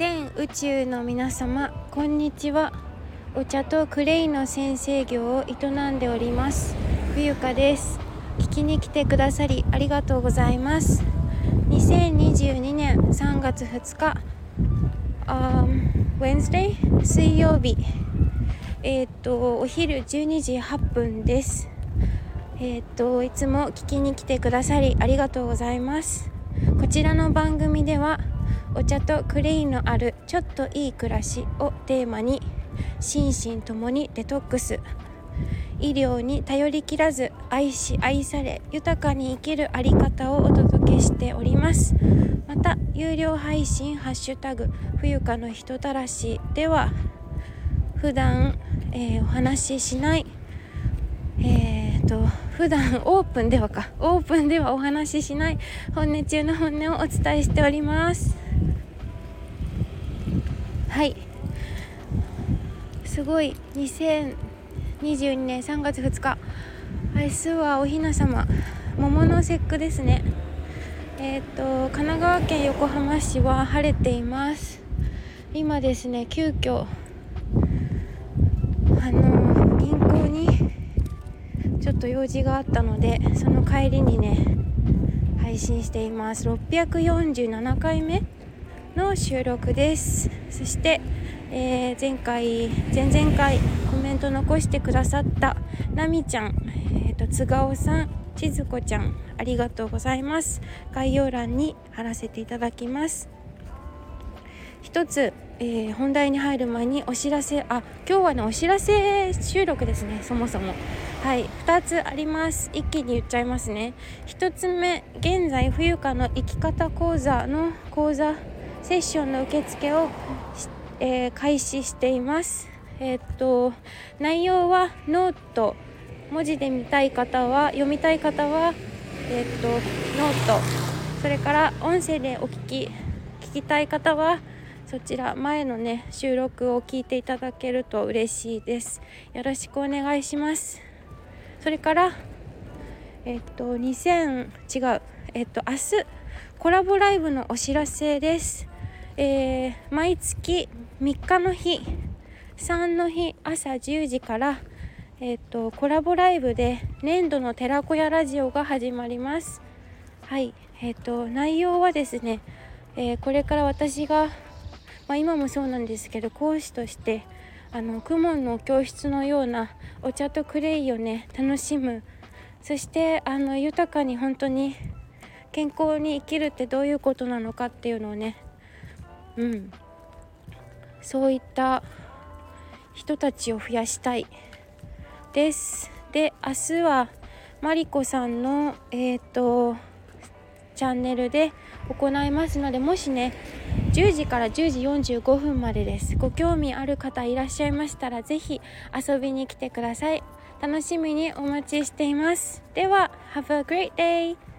全宇宙の皆様こんにちは。お茶とクレイの先生業を営んでおります。冬香です。聞きに来てくださりありがとうございます。2022年3月2日、um, Wednesday 水曜日。えっ、とお昼12時8分です。えっ、といつも聞きに来てくださりありがとうございます。こちらの番組ではお茶とクレイのあるちょっといい暮らしをテーマに心身ともにデトックス。医療に頼りきらず愛し愛され豊かに生きるあり方をお届けしております。また有料配信「ハッシュタグ冬香の人たらし」では普段、えー、お話ししないえーと普段オープンではかオープンではお話ししない本音中の本音をお伝えしております。はい。すごい。2022年3月2日明日はおひな様桃の節句ですね。えっ、ー、と神奈川県横浜市は晴れています。今ですね急遽あの銀行にちょっと用事があったのでその帰りにね配信しています。647回目の収録です。そして、えー、前回前々回コメント残してくださったなみちゃん、えーと、つがおさんちずこちゃんありがとうございます。概要欄に貼らせていただきます。一つ、えー、本題に入る前にお知らせあ今日はねお知らせ収録ですねそもそも。はい2つあります。一気に言っちゃいますね。1つ目現在冬香の生き方講座の講座セッションの受付を、えー、開始しています。えー、っと内容は note。文字で見たい方は読みたい方はえー、っと note。それから音声でお聞き聞きたい方はそちら前のね収録を聞いていただけると嬉しいです。よろしくお願いします。それからえっと2000違う。えっと明日コラボライブのお知らせです。えー、毎月3日の日3の日朝10時から、えーと、コラボライブで年度の寺子屋ラジオが始まります。はい、えーと、内容はですね、えー、これから私が、まあ、今もそうなんですけど講師としてあの公文の教室のようなお茶とクレイをね楽しむそしてあの豊かに本当に健康に生きるってどういうことなのかっていうのをねうん。そういった人たちを増やしたいです。で明日はマリコさんのえっ、ー、とチャンネルで行いますのでもしね10時から10時45分までです。ご興味ある方いらっしゃいましたら是非遊びに来てください。楽しみにお待ちしています。では Have a great day!